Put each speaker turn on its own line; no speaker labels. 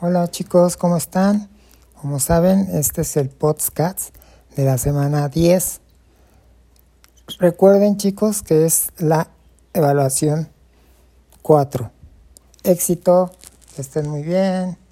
Hola chicos, ¿cómo están? Como saben, este es el podcast de la semana 10. Recuerden chicos que es la evaluación 4. Éxito, que estén muy bien.